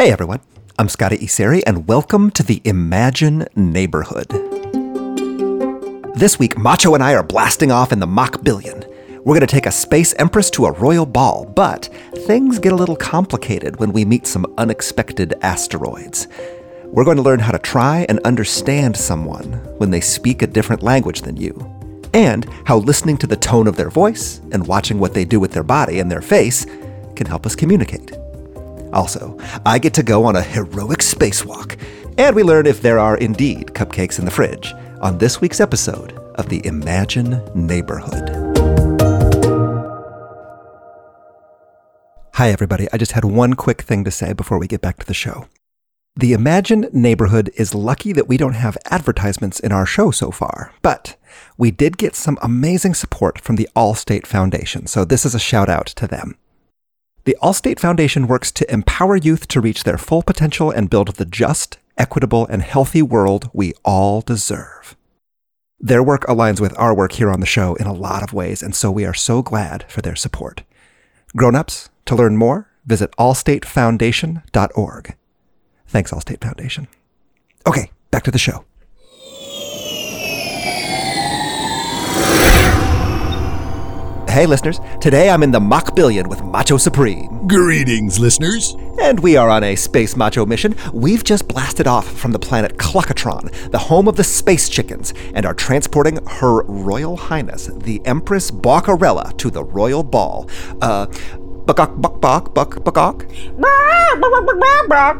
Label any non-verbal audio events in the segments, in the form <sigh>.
Hey everyone, I'm Scotty Iseri, and welcome to the Imagine Neighborhood. This week, Macho and I are blasting off in the Mach Billion. We're going to take a space empress to a royal ball, but things get a little complicated when we meet some unexpected asteroids. We're going to learn how to try and understand someone when they speak a different language than you, and how listening to the tone of their voice and watching what they do with their body and their face can help us communicate. Also, I get to go on a heroic spacewalk, and we learn if there are indeed cupcakes in the fridge on this week's episode of the Imagine Neighborhood. Hi, everybody. I just had one quick thing to say before we get back to the show. The Imagine neighborhood is lucky that we don't have advertisements in our show so far, but we did get some amazing support from the Allstate Foundation, so this is a shout out to them. The Allstate Foundation works to empower youth to reach their full potential and build the just, equitable, and healthy world we all deserve. Their work aligns with our work here on the show in a lot of ways, and so we are so glad for their support. Grown-ups, to learn more, visit allstatefoundation.org. Thanks, Allstate Foundation. Okay, back to the show. Hey, listeners. Today I'm in the Mach Billion with Macho Supreme. Greetings, listeners. And we are on a space macho mission. We've just blasted off from the planet Cluckatron, the home of the space chickens, and are transporting Her Royal Highness, the Empress Bawkarella, to the royal ball. Uh, buck buck buck buck buck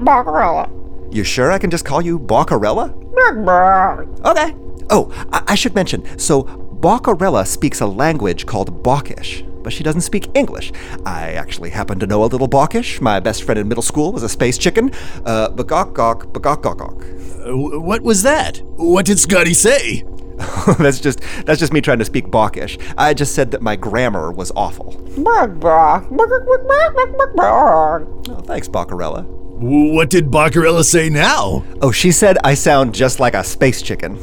Barbarella. You sure I can just call you Bawkarella? Okay. Oh, I, I should mention. So, Bawkarella speaks a language called Bawkish, but she doesn't speak English. I actually happen to know a little Bawkish. My best friend in middle school was a space chicken. Uh, bagok gok, bagok gok gok. Uh, what was that? What did Scotty say? <laughs> that's just that's just me trying to speak Bawkish. I just said that my grammar was awful. Oh, thanks, Bawkarella. What did Bawkarella say now? Oh, she said I sound just like a space chicken.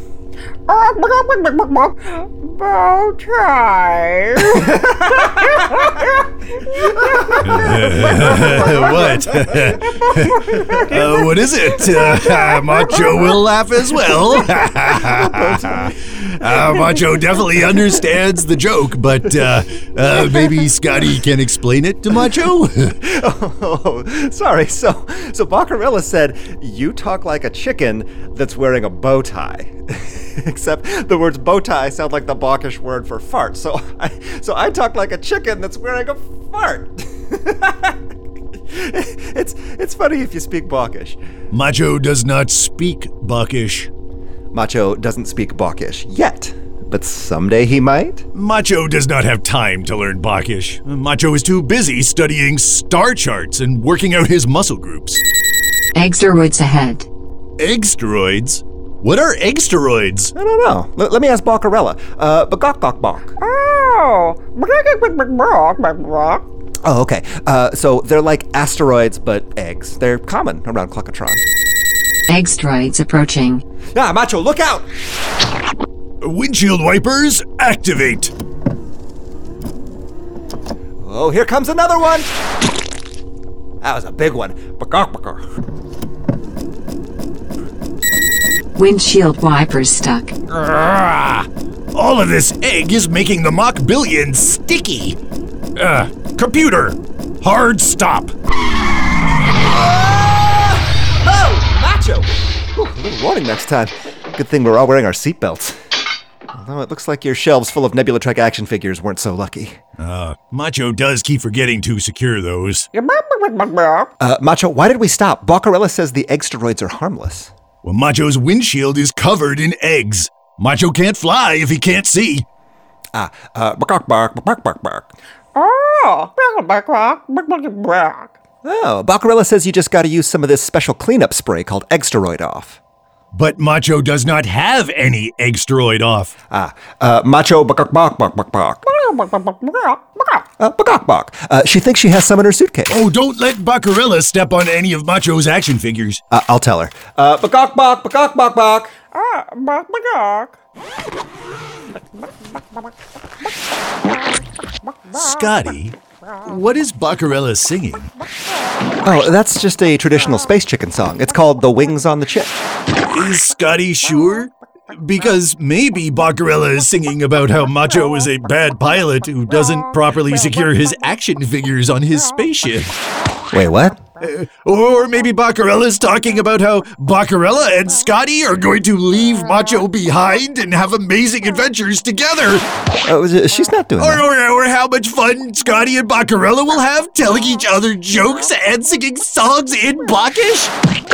Bow tie. <laughs> what? <laughs> uh, what is it? Uh, <laughs> Macho will laugh as well. uh, Macho definitely understands the joke, but uh, uh, maybe Scotty can explain it to Macho. oh, sorry. So, so Bawkarella said you talk like a chicken that's wearing a bow tie. <laughs> Except the words bow tie sound like the Bawkish word for fart. So <laughs> I, so I talk like a chicken that's wearing a fart. <laughs> it's it's funny if you speak Bawkish. Macho does not speak Bawkish. Macho doesn't speak Bawkish yet, but someday he might. Macho does not have time to learn Bawkish. Macho is too busy studying star charts and working out his muscle groups. Eggsteroids ahead. Eggsteroids? What are eggsteroids? I don't know. L- let me ask Bawkarella. Uh, bagok bok bok. Oh. Oh, okay. Uh, so they're like asteroids, but eggs. They're common around Cluckatron. Eggsteroids approaching. Ah, Macho, look out! Windshield wipers, activate! Oh, here comes another one! That was a big one. Bagok bok. Windshield wipers stuck. Ah, all of this egg is making the Mach Billion sticky. Uh, computer, hard stop. Oh, Macho! Whew, a little warning next time. Good thing we're all wearing our seatbelts. Although it looks like your shelves full of Nebula Trek action figures weren't so lucky. Uh, Macho does keep forgetting to secure those. Uh, Macho, why did we stop? Bawkarella says the eggsteroids are harmless. Well, Macho's windshield is covered in eggs. Macho can't fly if he can't see. Ah, uh, bark, bark, bark, bark, bark. Oh. Oh, Bawkarella says you just gotta use some of this special cleanup spray called Eggsteroid Off. But Macho does not have any eggsteroid off. Ah, uh, Macho bark, bark, bark, bark, bark. Uh, bark, bark. Uh, she thinks she has some in her suitcase. Oh, don't let Bawkarella step on any of Macho's action figures. Uh, I'll tell her. Uh, bark, bark, bark, bark, bark. Ah, bark, bark. Scotty, what is Bawkarella singing? Oh, that's just a traditional space chicken song. It's called The Wings on the Chip. Is Scotty sure? Because maybe Bawkarella is singing about how Macho is a bad pilot who doesn't properly secure his action figures on his spaceship. Wait, what? <laughs> Or maybe Bawkarella's talking about how Bawkarella and Scotty are going to leave Macho behind and have amazing adventures together. Oh, she's not doing Or, that. or, or how much fun Scotty and Bawkarella will have telling each other jokes and singing songs in Bawkish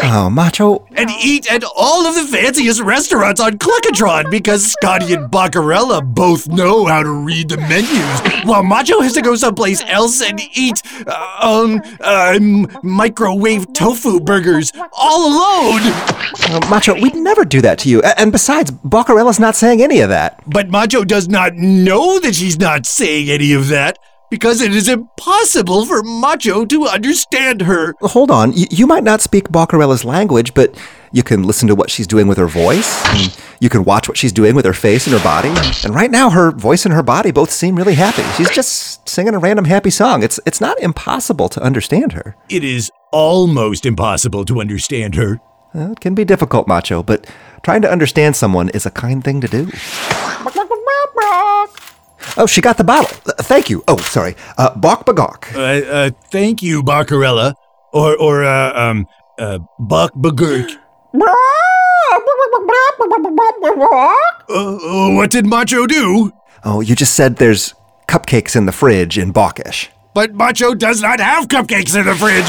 Oh, Macho. and eat at all of the fanciest restaurants on Cluckatron because Scotty and Bawkarella both know how to read the menus while Macho has to go someplace else and eat, uh, um, um, microwave tofu burgers all alone. Uh, Macho, we'd never do that to you. And besides, Bawkarella's not saying any of that. But Macho does not know that she's not saying any of that because it is impossible for Macho to understand her. Hold on. Y- you might not speak Bawkarella's language, but you can listen to what she's doing with her voice. And you can watch what she's doing with her face and her body. And right now, her voice and her body both seem really happy. She's just singing a random happy song. It's it's not impossible to understand her. It is almost impossible to understand her. Uh, It can be difficult, Macho, but trying to understand someone is a kind thing to do. Oh, she got the bottle. Uh, thank you. Oh, sorry. Uh, Bok Bagok. Uh, uh, thank you, Bawkarella. Or, or, uh, um, uh, Bach Bagurk. Uh, uh, what did Macho do? Oh, you just said there's cupcakes in the fridge in Bawkish. But Macho does not have cupcakes in the fridge.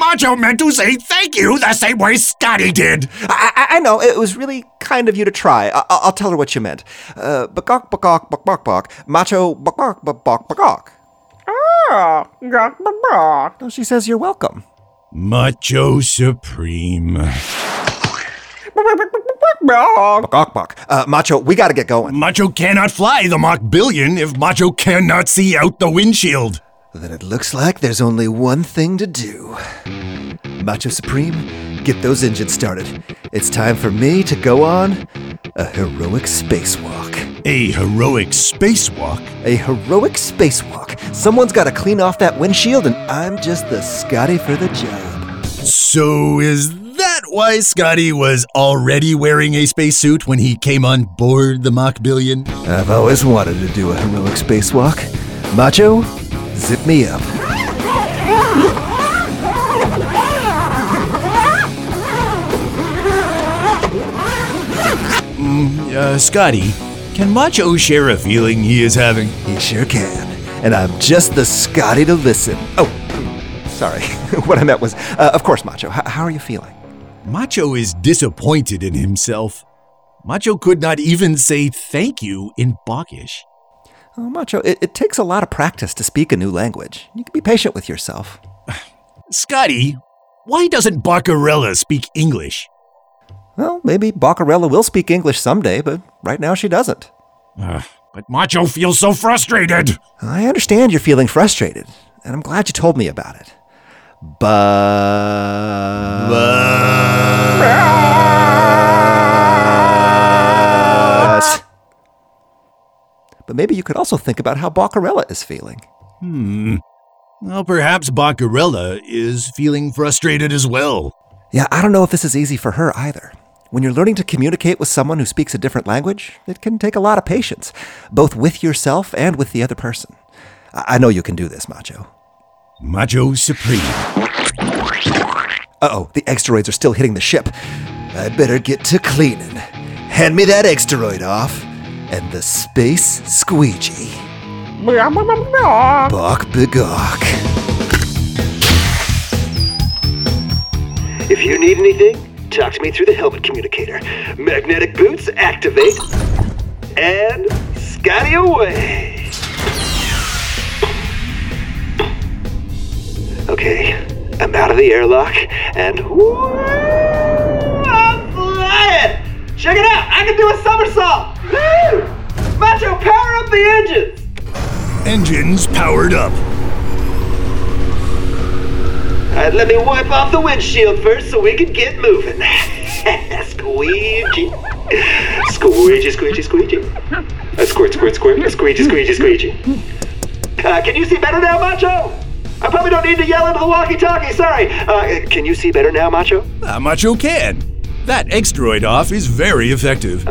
Macho meant to say thank you the same way Scotty did. I, I, I know, it was really kind of you to try. I, I'll tell her what you meant. Uh, bagok, bagok, bok, bok, bok. Macho, bok, bok, bok, bok, bagok. Oh, got the box. Oh, she says you're welcome. Macho Supreme. Box. Bok. Uh, Macho, we gotta get going. Macho cannot fly the Mach Billion if Macho cannot see out the windshield. Then it looks like there's only one thing to do. Macho Supreme, get those engines started. It's time for me to go on a heroic spacewalk. A heroic spacewalk. A heroic spacewalk. Someone's gotta clean off that windshield, and I'm just the Scotty for the job. So is that why Scotty was already wearing a spacesuit when he came on board the Mach Billion? I've always wanted to do a heroic spacewalk. Macho, zip me up. Uh, Scotty, can Macho share a feeling he is having? He sure can. And I'm just the Scotty to listen. Oh, sorry. <laughs> what I meant was, uh, of course, Macho. H- how are you feeling? Macho is disappointed in himself. Macho could not even say thank you in Bawkish. Oh, Macho, it, it takes a lot of practice to speak a new language. You can be patient with yourself. <sighs> Scotty, why doesn't Bawkarella speak English? Well, maybe Bawkarella will speak English someday, but right now she doesn't. Ugh, but Macho feels so frustrated. I understand you're feeling frustrated, and I'm glad you told me about it. But. But maybe you could also think about how Bawkarella is feeling. Hmm. Well, perhaps Bawkarella is feeling frustrated as well. Yeah, I don't know if this is easy for her either. When you're learning to communicate with someone who speaks a different language, it can take a lot of patience, both with yourself and with the other person. I I know you can do this, Macho. Macho Supreme. Uh oh, the eggsteroids are still hitting the ship. I better get to cleaning. Hand me that eggsteroid off, and the space squeegee. Box. Bok begok. If you need anything, talk to me through the helmet communicator. Magnetic boots activate. And Scotty away. Okay, I'm out of the airlock and whoo, I'm flying! Check it out! I can do a somersault! Macho, power up the engines! Engines powered up. Alright, let me wipe off the windshield first so we can get moving. <laughs> squeegee. Squeegee, squeegee, squeegee. Uh, squirt, squirt, squirt. Squeegee, squeegee, squeegee. Uh, can you see better now, Macho? I probably don't need to yell into the walkie-talkie. Sorry. Uh, can you see better now, Macho? Uh, Macho can. That Eggsteroid off is very effective.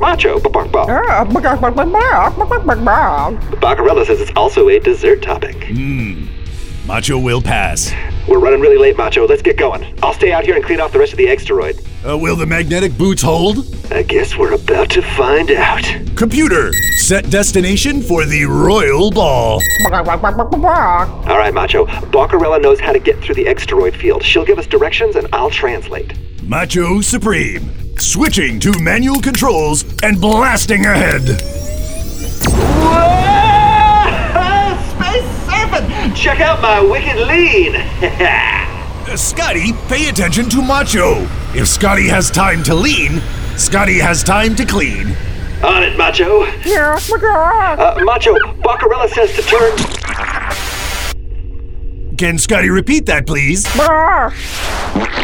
Macho. Bawkarella says it's also a dessert topic. Macho will pass. We're running really late, Macho. Let's get going. I'll stay out here and clean off the rest of the Eggsteroid. Uh, will the magnetic boots hold? I guess we're about to find out. Computer, set destination for the Royal Ball. All right, Macho. Bawkarella knows how to get through the Eggsteroid field. She'll give us directions and I'll translate. Macho Supreme, switching to manual controls and blasting ahead. Space surfing! Check out my wicked lean. <laughs> Uh, Scotty, pay attention to Macho. If Scotty has time to lean, Scotty has time to clean. On it, Macho. Yeah, bark. Uh, Macho, Bawkarella says to turn. Can Scotty repeat that, please? Bark,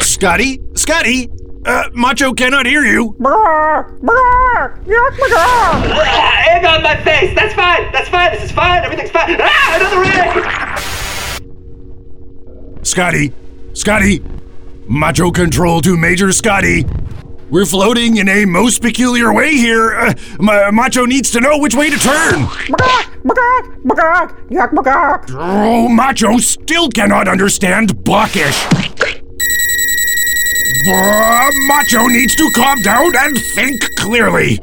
Scotty? Scotty? Uh, Macho cannot hear you. bark, bark. Yeah, bark. Ah, egg on my face. That's fine. That's fine. This is fine. Everything's fine. Ah, another egg. Scotty, Scotty, Macho control to Major Scotty. We're floating in a most peculiar way here. Uh, Ma- Macho needs to know which way to turn. Bark, bark. Yeah, bark. Oh, Macho still cannot understand Bawkish. Uh, Macho needs to calm down and think clearly.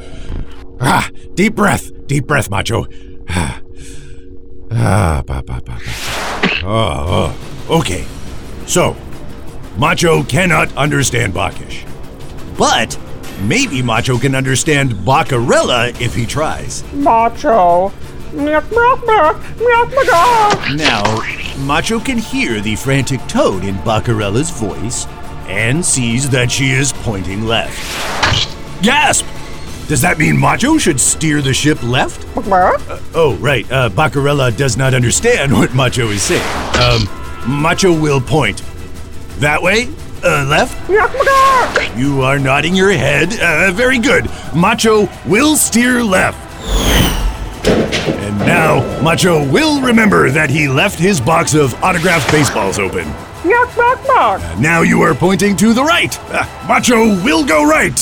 Ah, deep breath, deep breath, Macho. Ah, ah, ba, ba, ba, ba. Oh, oh, okay. So, Macho cannot understand Bawkish. But maybe Macho can understand Bawkarella if he tries. Macho. Now, Macho can hear the frantic toad in Bawkarella's voice and sees that she is pointing left. Gasp! Does that mean Macho should steer the ship left? Bark, Oh, right. Uh, Bawkarella does not understand <laughs> what Macho is saying. Um, Macho will point. That way? Uh, left? You are nodding your head. Uh, very good. Macho will steer left. And now, Macho will remember that he left his box of autographed baseballs open. Bark, bark. Now you are pointing to the right. Uh, Macho will go right.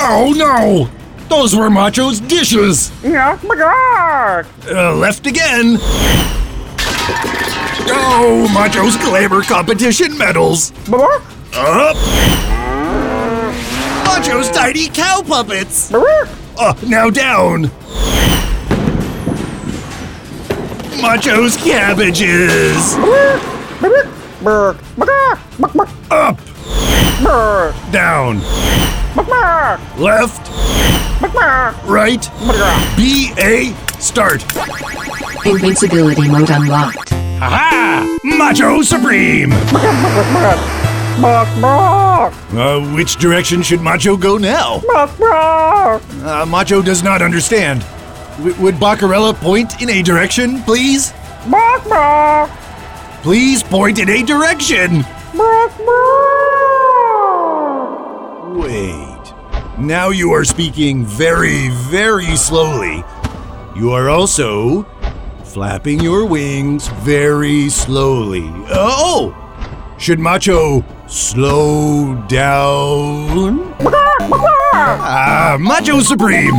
Oh no! Those were Macho's dishes. Yeah, bark. Uh, left again. Oh, Macho's glamour competition medals. Up. Macho's tiny cow puppets. Bark. Uh, now down. Macho's cabbages. Up. Down. bark, bark, Left. bark, bark, Right. B A. Start. Invincibility mode unlocked. Aha! Macho Supreme! <laughs> Bark, bark, Uh, which direction should Macho go now? bark, bark. Uh, Macho does not understand. W- would Bawkarella point in a direction, please? Bark, bark, Please point in a direction! bark, bark. Wait. Now you are speaking very, very slowly. You are also flapping your wings very slowly. Oh! Should Macho slow down? Ah, Macho Supreme!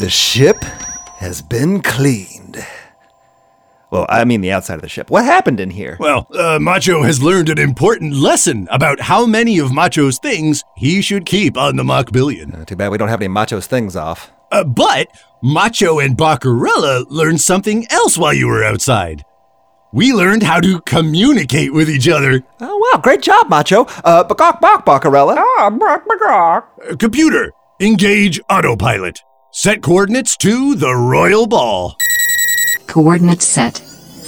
The ship has been cleaned. Well, I mean the outside of the ship. What happened in here? Well, uh, Macho has learned an important lesson about how many of Macho's things he should keep on the Mach Billion. Uh, Too bad we don't have any Macho's things off. Uh, but Macho and Bawkarella learned something else while you were outside. We learned how to communicate with each other. Oh, wow. Great job, Macho. Uh, bakok bok, Bawkarella. Ah, bark, bark. Uh, computer, engage autopilot. Set coordinates to the Royal Ball. Coordinates set.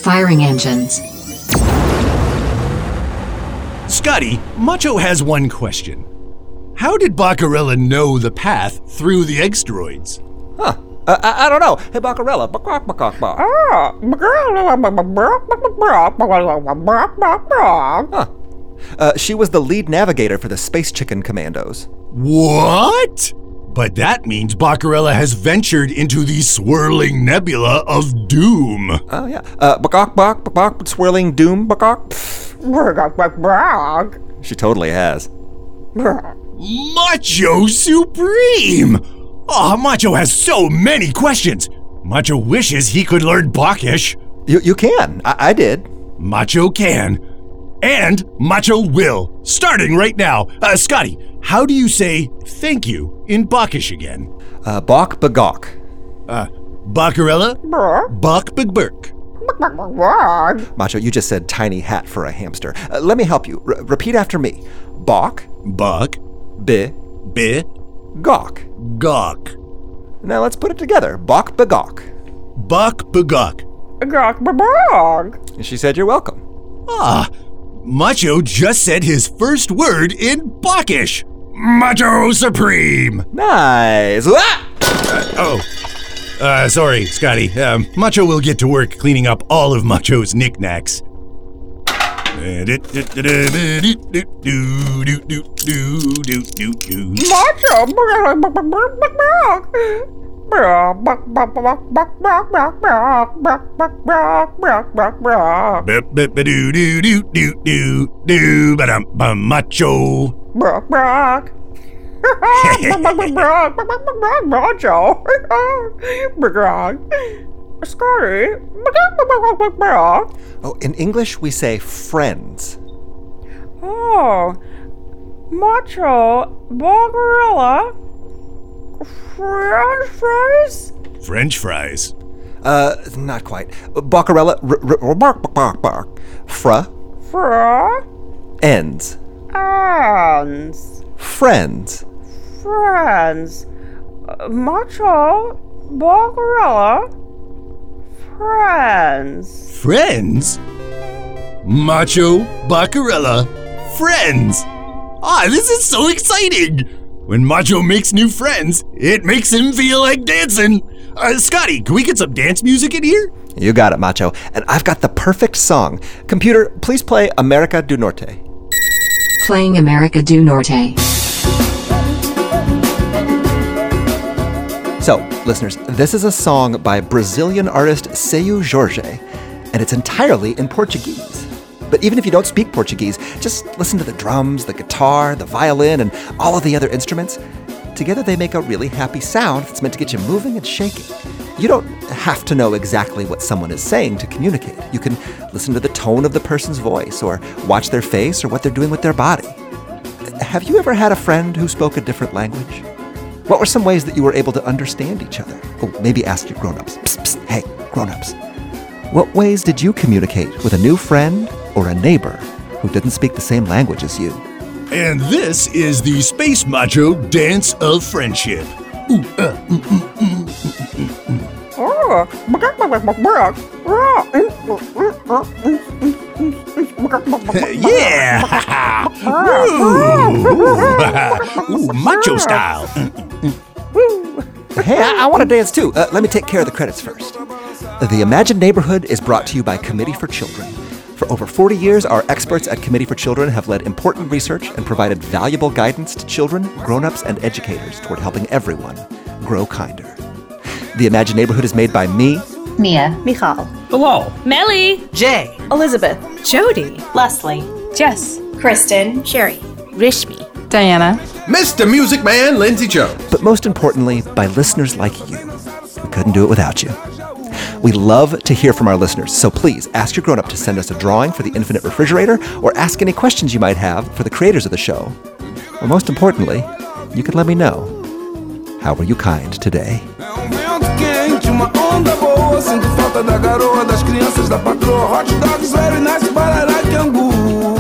Firing engines. Scotty, Macho has one question. How did Bawkarella know the path through the eggsteroids? Huh. Uh, I, I, don't know. Hey, Bawkarella. Huh. Uh, she was the lead navigator for the Space Chicken Commandos. What? But that means Bawkarella has ventured into the swirling nebula of doom. Oh, yeah. Uh, bakok, bak, bakok, swirling doom, bakok. She totally has. Macho Supreme! Oh, Macho has so many questions. Macho wishes he could learn Bawkish. You, you can. I, I did. Macho can. And Macho will. Starting right now. Uh, Scotty, how do you say thank you in Bawkish again? Uh, bok, bagok. Uh, Bawkarella? Brog, Bach Bagburk. brog, brog, brog. Macho, you just said tiny hat for a hamster. Uh, let me help you. R- repeat after me. Bok, Bach, bi, Be, gok. Gawk. Now let's put it together. Bok, bagok. Bach Bagok. Brog, brog, brog. And she said, You're welcome. Ah, Macho just said his first word in Bawkish. Macho Supreme. Nice. Ah! Oh, uh, sorry, Scotty. Um, Macho will get to work cleaning up all of Macho's knickknacks. Macho, <laughs> brog, Scotty. Oh, in English we say friends. Oh, macho, barbarella, French fries? French fries. Uh, not quite. Bawkarella, r- r- bark, bark, bark, bark. Fra. Fra. Ends. Ends. Friends. Friends. Uh, macho, barbarella, friends. Friends? Macho, Bawkarella, friends. Ah, this is so exciting. When Macho makes new friends, it makes him feel like dancing. Uh, Scotty, can we get some dance music in here? You got it, Macho. And I've got the perfect song. Computer, please play America do Norte. Playing America do Norte. So, listeners, this is a song by Brazilian artist Seu Jorge, and it's entirely in Portuguese. But even if you don't speak Portuguese, just listen to the drums, the guitar, the violin, and all of the other instruments. Together they make a really happy sound that's meant to get you moving and shaking. You don't have to know exactly what someone is saying to communicate. You can listen to the tone of the person's voice, or watch their face, or what they're doing with their body. Have you ever had a friend who spoke a different language? What were some ways that you were able to understand each other? Oh, maybe ask your grown-ups. Psst, psst, hey, grown-ups. What ways did you communicate with a new friend or a neighbor who didn't speak the same language as you? And this is the Space Macho Dance of Friendship. Ooh, uh, Oh, yeah! <laughs> Ooh. <laughs> Ooh, macho style. Hey, I, I want to dance too. Uh, let me take care of the credits first. The Imagine Neighborhood is brought to you by Committee for Children. For over 40 years, our experts at Committee for Children have led important research and provided valuable guidance to children, grown-ups, and educators toward helping everyone grow kinder. The Imagine Neighborhood is made by me, Mia. Michal. Hello. Melly. Jay. Elizabeth. Jody. Leslie. Jess. Kristen. Sherry. Rishmi. Diana. Mr. Music Man, Lindsey Jones. but most importantly, by listeners like you. We couldn't do it without you. We love to hear from our listeners, so please ask your grown up to send us a drawing for the Infinite Refrigerator or ask any questions you might have for the creators of the show. Or most importantly, you can let me know. How were you kind today? Vento quente, uma onda boa. Sinto falta da garoa, das crianças, da patroa. Hot dogs, very nice, barará, cangu.